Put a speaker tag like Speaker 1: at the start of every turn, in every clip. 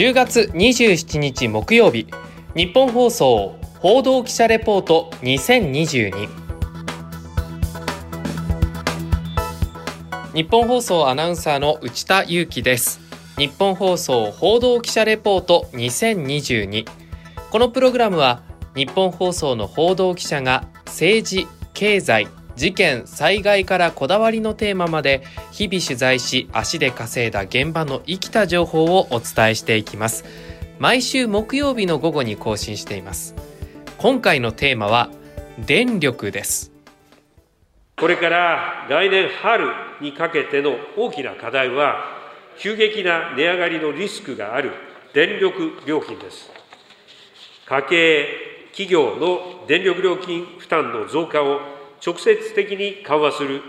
Speaker 1: 10月27日木曜日日本放送報道記者レポート2022日本放送アナウンサーの内田裕樹です。日本放送報道記者レポート2022このプログラムは日本放送の報道記者が政治経済事件災害からこだわりのテーマまで日々取材し足で稼いだ現場の生きた情報をお伝えしていきます。毎週木曜日の午後に更新しています。今回のテーマは電力です。
Speaker 2: これから来年春にかけての大きな課題は急激な値上がりのリスクがある電力料金です。家計企業の電力料金負担の増加を直接的に緩和する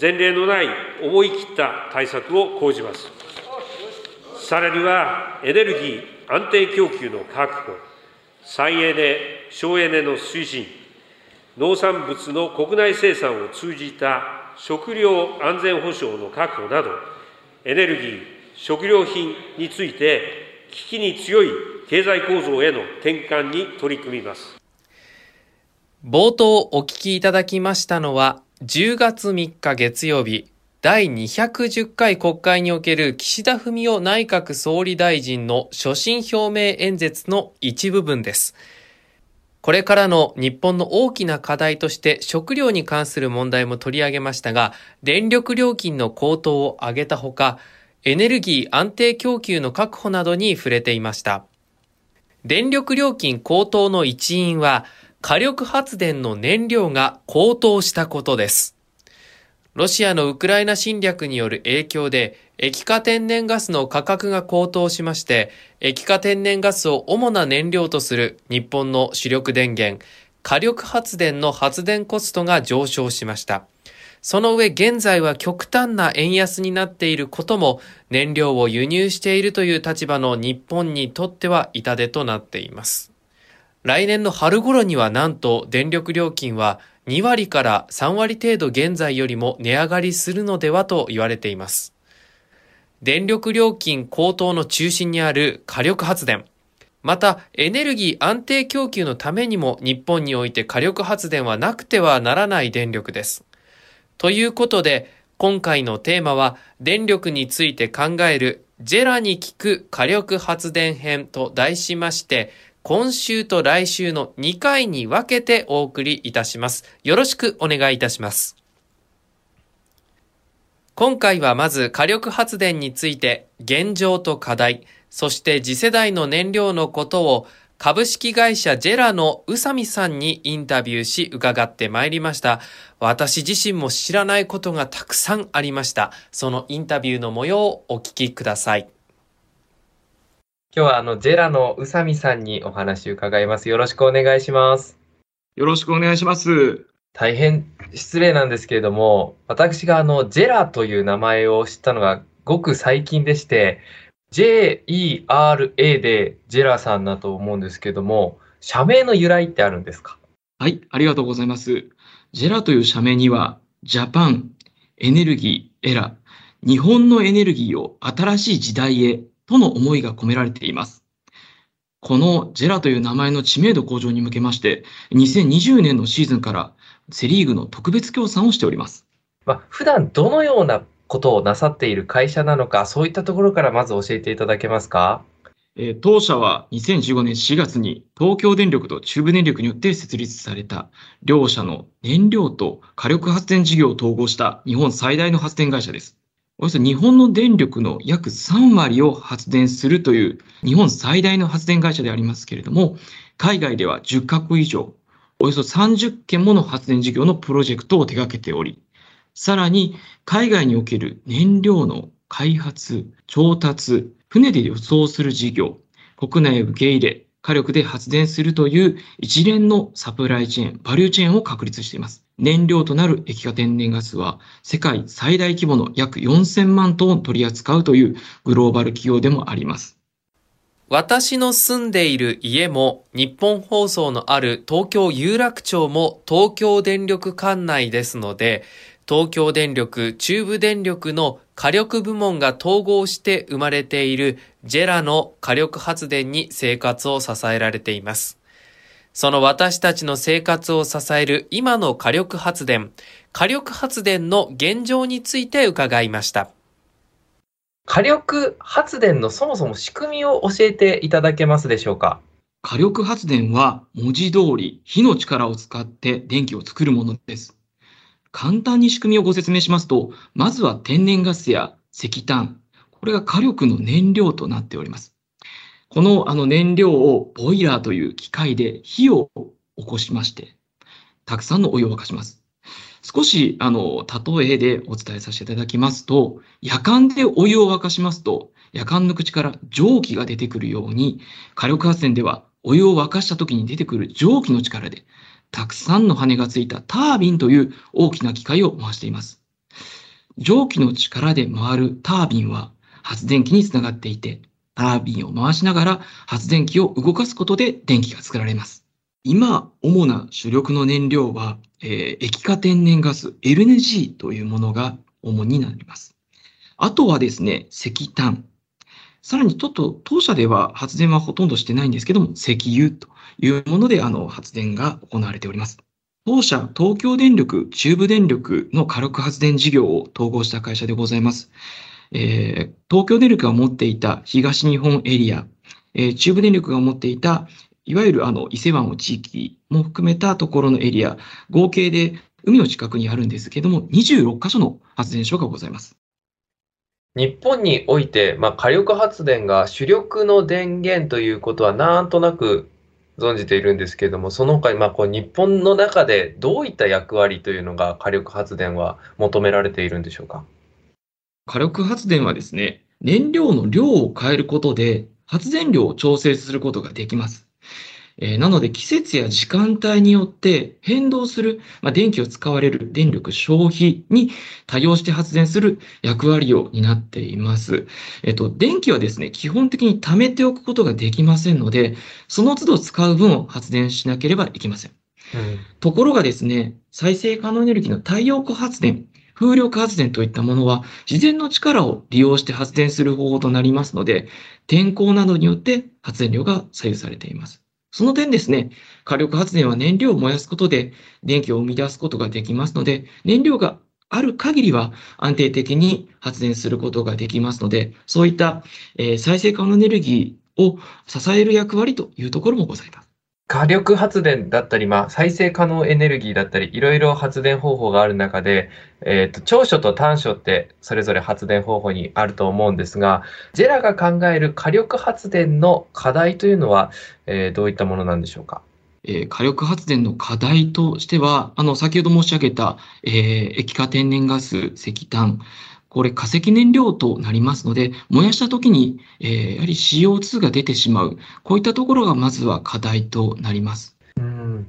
Speaker 2: 前例のない思い切った対策を講じます。さらにはエネルギー安定供給の確保、再エネ、省エネの推進、農産物の国内生産を通じた食料安全保障の確保など、エネルギー、食料品について危機に強い経済構造への転換に取り組みます。
Speaker 1: 冒頭お聞きいただきましたのは、10月3日月曜日、第210回国会における岸田文雄内閣総理大臣の所信表明演説の一部分です。これからの日本の大きな課題として食料に関する問題も取り上げましたが、電力料金の高騰を挙げたほか、エネルギー安定供給の確保などに触れていました。電力料金高騰の一因は、火力発電の燃料が高騰したことです。ロシアのウクライナ侵略による影響で液化天然ガスの価格が高騰しまして、液化天然ガスを主な燃料とする日本の主力電源、火力発電の発電コストが上昇しました。その上現在は極端な円安になっていることも燃料を輸入しているという立場の日本にとっては痛手となっています。来年の春頃にはなんと電力料金は2割から3割程度現在よりも値上がりするのではと言われています。電力料金高騰の中心にある火力発電。また、エネルギー安定供給のためにも日本において火力発電はなくてはならない電力です。ということで、今回のテーマは電力について考えるジェラに効く火力発電編と題しまして、今週と来週の2回に分けてお送りいたします。よろしくお願いいたします。今回はまず火力発電について現状と課題、そして次世代の燃料のことを株式会社ジェラの宇佐美さんにインタビューし伺ってまいりました。私自身も知らないことがたくさんありました。そのインタビューの模様をお聞きください。今日はあのジェラの宇佐美さんにお話を伺います。よろしくお願いします。
Speaker 3: よろしくお願いします。
Speaker 1: 大変失礼なんですけれども、私があのジェラという名前を知ったのがごく最近でして、JERA でジェラさんだと思うんですけども、社名の由来ってあるんですか？
Speaker 3: はい、ありがとうございます。ジェラという社名には、ジャパン、エネルギー、エラ、日本のエネルギーを新しい時代へとの思いが込められています。このジェラという名前の知名度向上に向けまして、2020年のシーズンからセリーグの特別協賛をしております。
Speaker 1: まあ、普段どのようなことをなさっている会社なのか、そういったところからまず教えていただけますか？
Speaker 3: えー、当社は2015年4月に東京電力と中部電力によって設立された両社の燃料と火力発電事業を統合した日本最大の発電会社です。およそ日本の電力の約3割を発電するという日本最大の発電会社でありますけれども、海外では10カ国以上、およそ30件もの発電事業のプロジェクトを手掛けており、さらに海外における燃料の開発、調達、船で輸送する事業、国内受け入れ、火力で発電するという一連のサプライチェーン、バリューチェーンを確立しています。燃料となる液化天然ガスは世界最大規模の約4000万トンを取り扱うというグローバル企業でもあります。
Speaker 1: 私の住んでいる家も日本放送のある東京有楽町も東京電力管内ですので、東京電力、中部電力の火力部門が統合して生まれているジェラの火力発電に生活を支えられています。その私たちの生活を支える今の火力発電、火力発電の現状について伺いました。
Speaker 4: 火力発電のそもそも仕組みを教えていただけますでしょうか？
Speaker 3: 火力発電は文字通り火の力を使って電気を作るものです。簡単に仕組みをご説明しますと、まずは天然ガスや石炭、これが火力の燃料となっております。このあの燃料をボイラーという機械で火を起こしまして、たくさんのお湯を沸かします。少しあの例えでお伝えさせていただきますと、夜間でお湯を沸かしますと、夜間の口から蒸気が出てくるように、火力発電ではお湯を沸かした時に出てくる蒸気の力でたくさんの羽がついたタービンという大きな機械を回しています。蒸気の力で回るタービンは発電機につながっていて、タービンを回しながら発電機を動かすことで電気が作られます。今、主な主力の燃料は、えー、液化天然ガス LNG というものが主になります。あとはですね、石炭。さらにちょっと当社では発電はほとんどしてないんですけども、石油というものであの発電が行われております。当社、東京電力、中部電力の火力発電事業を統合した会社でございます。えー、東京電力が持っていた東日本エリア、えー、中部電力が持っていた、いわゆるあの伊勢湾の地域も含めたところのエリア、合計で海の近くにあるんですけども、26カ所の発電所がございます。
Speaker 4: 日本において、まあ、火力発電が主力の電源ということはなんとなく存じているんですけれども、その他に、まあ、こう日本の中でどういった役割というのが火力発電は求められているんでしょうか？
Speaker 3: 火力発電はですね、燃料の量を変えることで発電量を調整することができます。えー、なので季節や時間帯によって変動する、まあ、電気を使われる電力消費に対応して発電する役割を担っています。えっと、電気はですね、基本的に貯めておくことができませんので、その都度使う分を発電しなければいけません。うん、ところがですね、再生可能エネルギーの太陽光発電、風力発電といったものは自然の力を利用して発電する方法となりますので、天候などによって発電量が左右されています。その点ですね、火力発電は燃料を燃やすことで電気を生み出すことができますので、燃料がある限りは安定的に発電することができますので、そういった、え再生可能エネルギーを支える役割というところもございます。
Speaker 4: 火力発電だったり、まあ、再生可能エネルギーだったり、いろいろ発電方法がある中で、えっ、ー、と、長所と短所ってそれぞれ発電方法にあると思うんですが、ジェラが考える火力発電の課題というのは、えー、どういったものなんでしょうか？
Speaker 3: えー、火力発電の課題としては、あの、先ほど申し上げた、えー、液化天然ガス、石炭、これ化石燃料となりますので、燃やした時に、えー、やはり CO2 が出てしまう。こういったところがまずは課題となります。
Speaker 4: うん。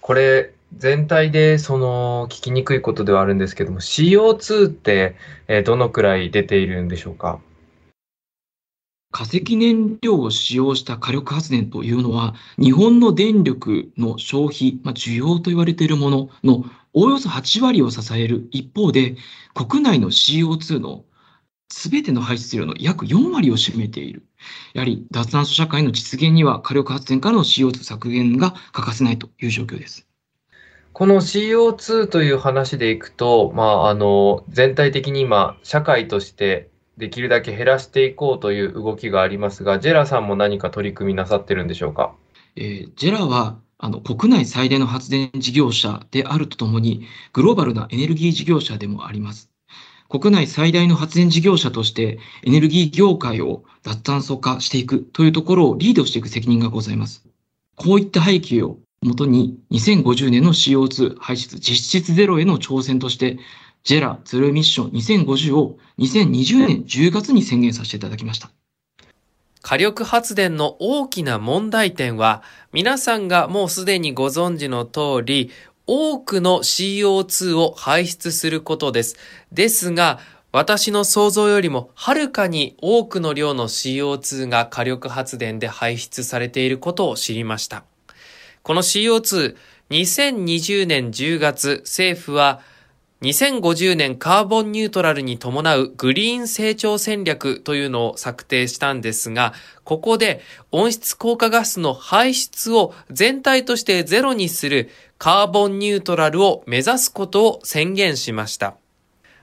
Speaker 4: これ、全体でその聞きにくいことではあるんですけども、CO2 って、え、どのくらい出ているんでしょうか？
Speaker 3: 化石燃料を使用した火力発電というのは、日本の電力の消費、まあ、需要と言われているもののおおよそ8割を支える一方で、国内の CO2 のすべての排出量の約4割を占めている。やはり脱炭素社会の実現には火力発電からの CO2 削減が欠かせないという状況です。
Speaker 4: この CO2 という話でいくと、まあ、あの全体的に今、社会としてできるだけ減らしていこうという動きがありますが、ジェラさんも何か取り組みなさってるんでしょうか？
Speaker 3: えー、ジェラはあの国内最大の発電事業者であるとともに、グローバルなエネルギー事業者でもあります。国内最大の発電事業者として、エネルギー業界を脱炭素化していくというところをリードしていく責任がございます。こういった背景をもとに、2050年の CO2 排出実質ゼロへの挑戦として、ジェラゼロエミッション2050を2020年10月に宣言させていただきました。
Speaker 1: 火力発電の大きな問題点は、皆さんがもうすでにご存知の通り、多くの CO2 を排出することです。ですが、私の想像よりもはるかに多くの量の CO2 が火力発電で排出されていることを知りました。この CO2、2020年10月、政府は2050年カーボンニュートラルに伴うグリーン成長戦略というのを策定したんですが、ここで温室効果ガスの排出を全体としてゼロにするカーボンニュートラルを目指すことを宣言しました。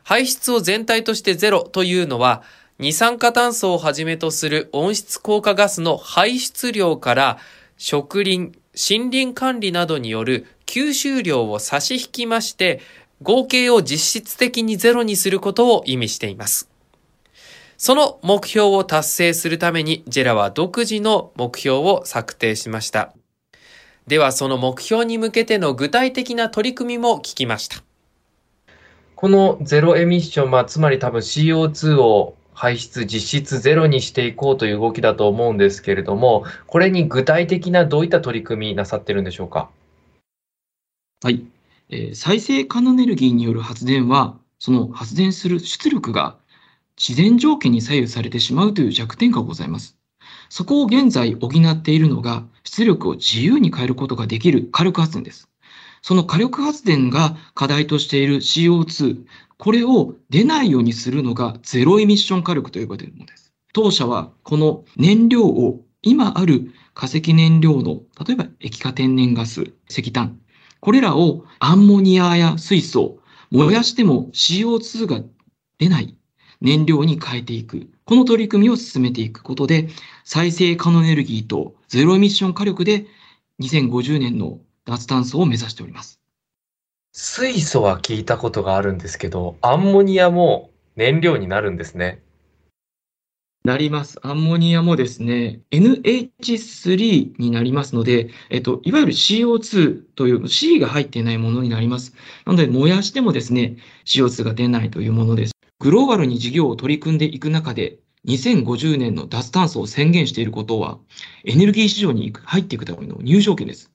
Speaker 1: 排出を全体としてゼロというのは、二酸化炭素をはじめとする温室効果ガスの排出量から植林、森林管理などによる吸収量を差し引きまして、合計を実質的にゼロにすることを意味しています。その目標を達成するために、ジェラは独自の目標を策定しました。では、その目標に向けての具体的な取り組みも聞きました。
Speaker 4: このゼロエミッション、まあ、つまり多分 CO2 を排出実質ゼロにしていこうという動きだと思うんですけれども、これに具体的などういった取り組みなさってるんでしょうか？
Speaker 3: はい。え、再生可能エネルギーによる発電は、その発電する出力が自然条件に左右されてしまうという弱点がございます。そこを現在補っているのが、出力を自由に変えることができる火力発電です。その火力発電が課題としている CO2、これを出ないようにするのがゼロエミッション火力と呼ばれるものです。当社はこの燃料を今ある化石燃料の、例えば液化天然ガス、石炭、これらをアンモニアや水素、燃やしても CO2 が出ない燃料に変えていく。この取り組みを進めていくことで、再生可能エネルギーとゼロエミッション火力で2050年の脱炭素を目指しております。
Speaker 4: 水素は聞いたことがあるんですけど、アンモニアも燃料になるんですね。
Speaker 3: なります。アンモニアもですね、NH3 になりますので、えっと、いわゆる CO2 という C が入っていないものになります。なので、燃やしてもですね、CO2 が出ないというものです。グローバルに事業を取り組んでいく中で、2050年の脱炭素を宣言していることは、エネルギー市場に入っていくための入場券です。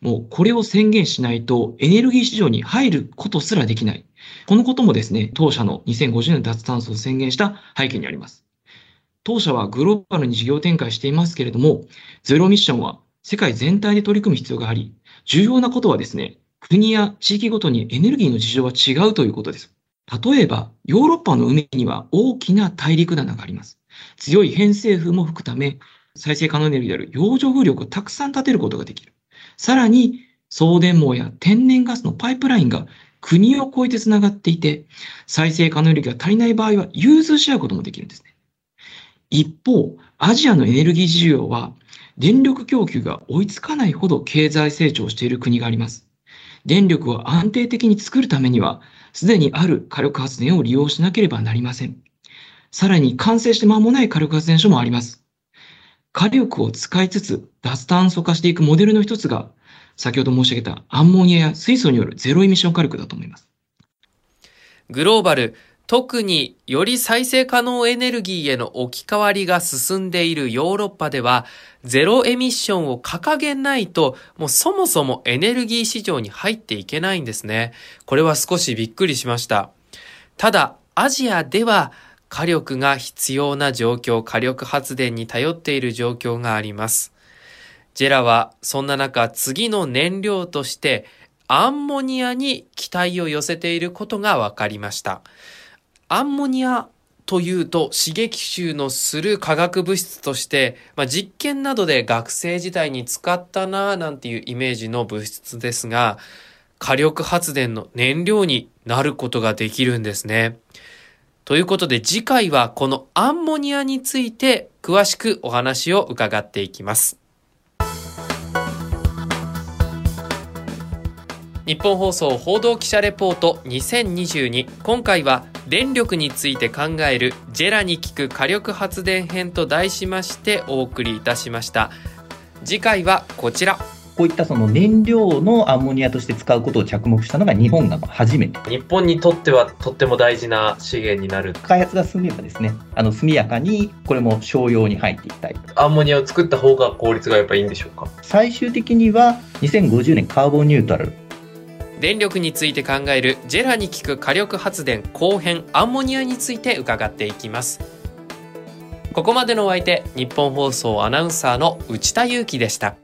Speaker 3: もうこれを宣言しないとエネルギー市場に入ることすらできない。このこともですね、当社の2050年脱炭素を宣言した背景にあります。当社はグローバルに事業展開していますけれども、ゼロミッションは世界全体で取り組む必要があり、重要なことはですね、国や地域ごとにエネルギーの事情は違うということです。例えば、ヨーロッパの海には大きな大陸棚があります。強い偏西風も吹くため、再生可能エネルギーである洋上風力をたくさん立てることができる。さらに、送電網や天然ガスのパイプラインが国を越えてつながっていて、再生可能エネルギーが足りない場合は融通し合うこともできるんですね。一方、アジアのエネルギー需要は、電力供給が追いつかないほど経済成長している国があります。電力を安定的に作るためには、すでにある火力発電を利用しなければなりません。さらに完成して間もない火力発電所もあります。火力を使いつつ脱炭素化していくモデルの一つが、先ほど申し上げたアンモニアや水素によるゼロエミッション火力だと思います。
Speaker 1: グローバル特により再生可能エネルギーへの置き換わりが進んでいるヨーロッパでは、ゼロエミッションを掲げないと、もうそもそもエネルギー市場に入っていけないんですね。これは少しびっくりしました。ただ、アジアでは火力が必要な状況、火力発電に頼っている状況があります。ジェラはそんな中、次の燃料としてアンモニアに期待を寄せていることが分かりました。アンモニアというと刺激臭のする化学物質として、まあ、実験などで学生時代に使ったなぁなんていうイメージの物質ですが、火力発電の燃料になることができるんですね。ということで次回はこのアンモニアについて詳しくお話を伺っていきます。日本放送報道記者レポート2022今回は電力について考えるジェラに聞く火力発電編と題しましてお送りいたしました次回はこちら
Speaker 5: こういったその燃料のアンモニアとして使うことを着目したのが日本が初めて。
Speaker 4: 日本にとってはとっても大事な資源になる。
Speaker 5: 開発が進めばですね、あの速やかにこれも商用に入っていきたい。
Speaker 4: アンモニアを作った方が効率がやっぱいいんでしょうか？
Speaker 5: 最終的には2050年カーボンニュートラル
Speaker 1: 電力について考えるジェラに効く火力発電後編アンモニアについて伺っていきます。ここまでのお相手日本放送アナウンサーの内田裕樹でした。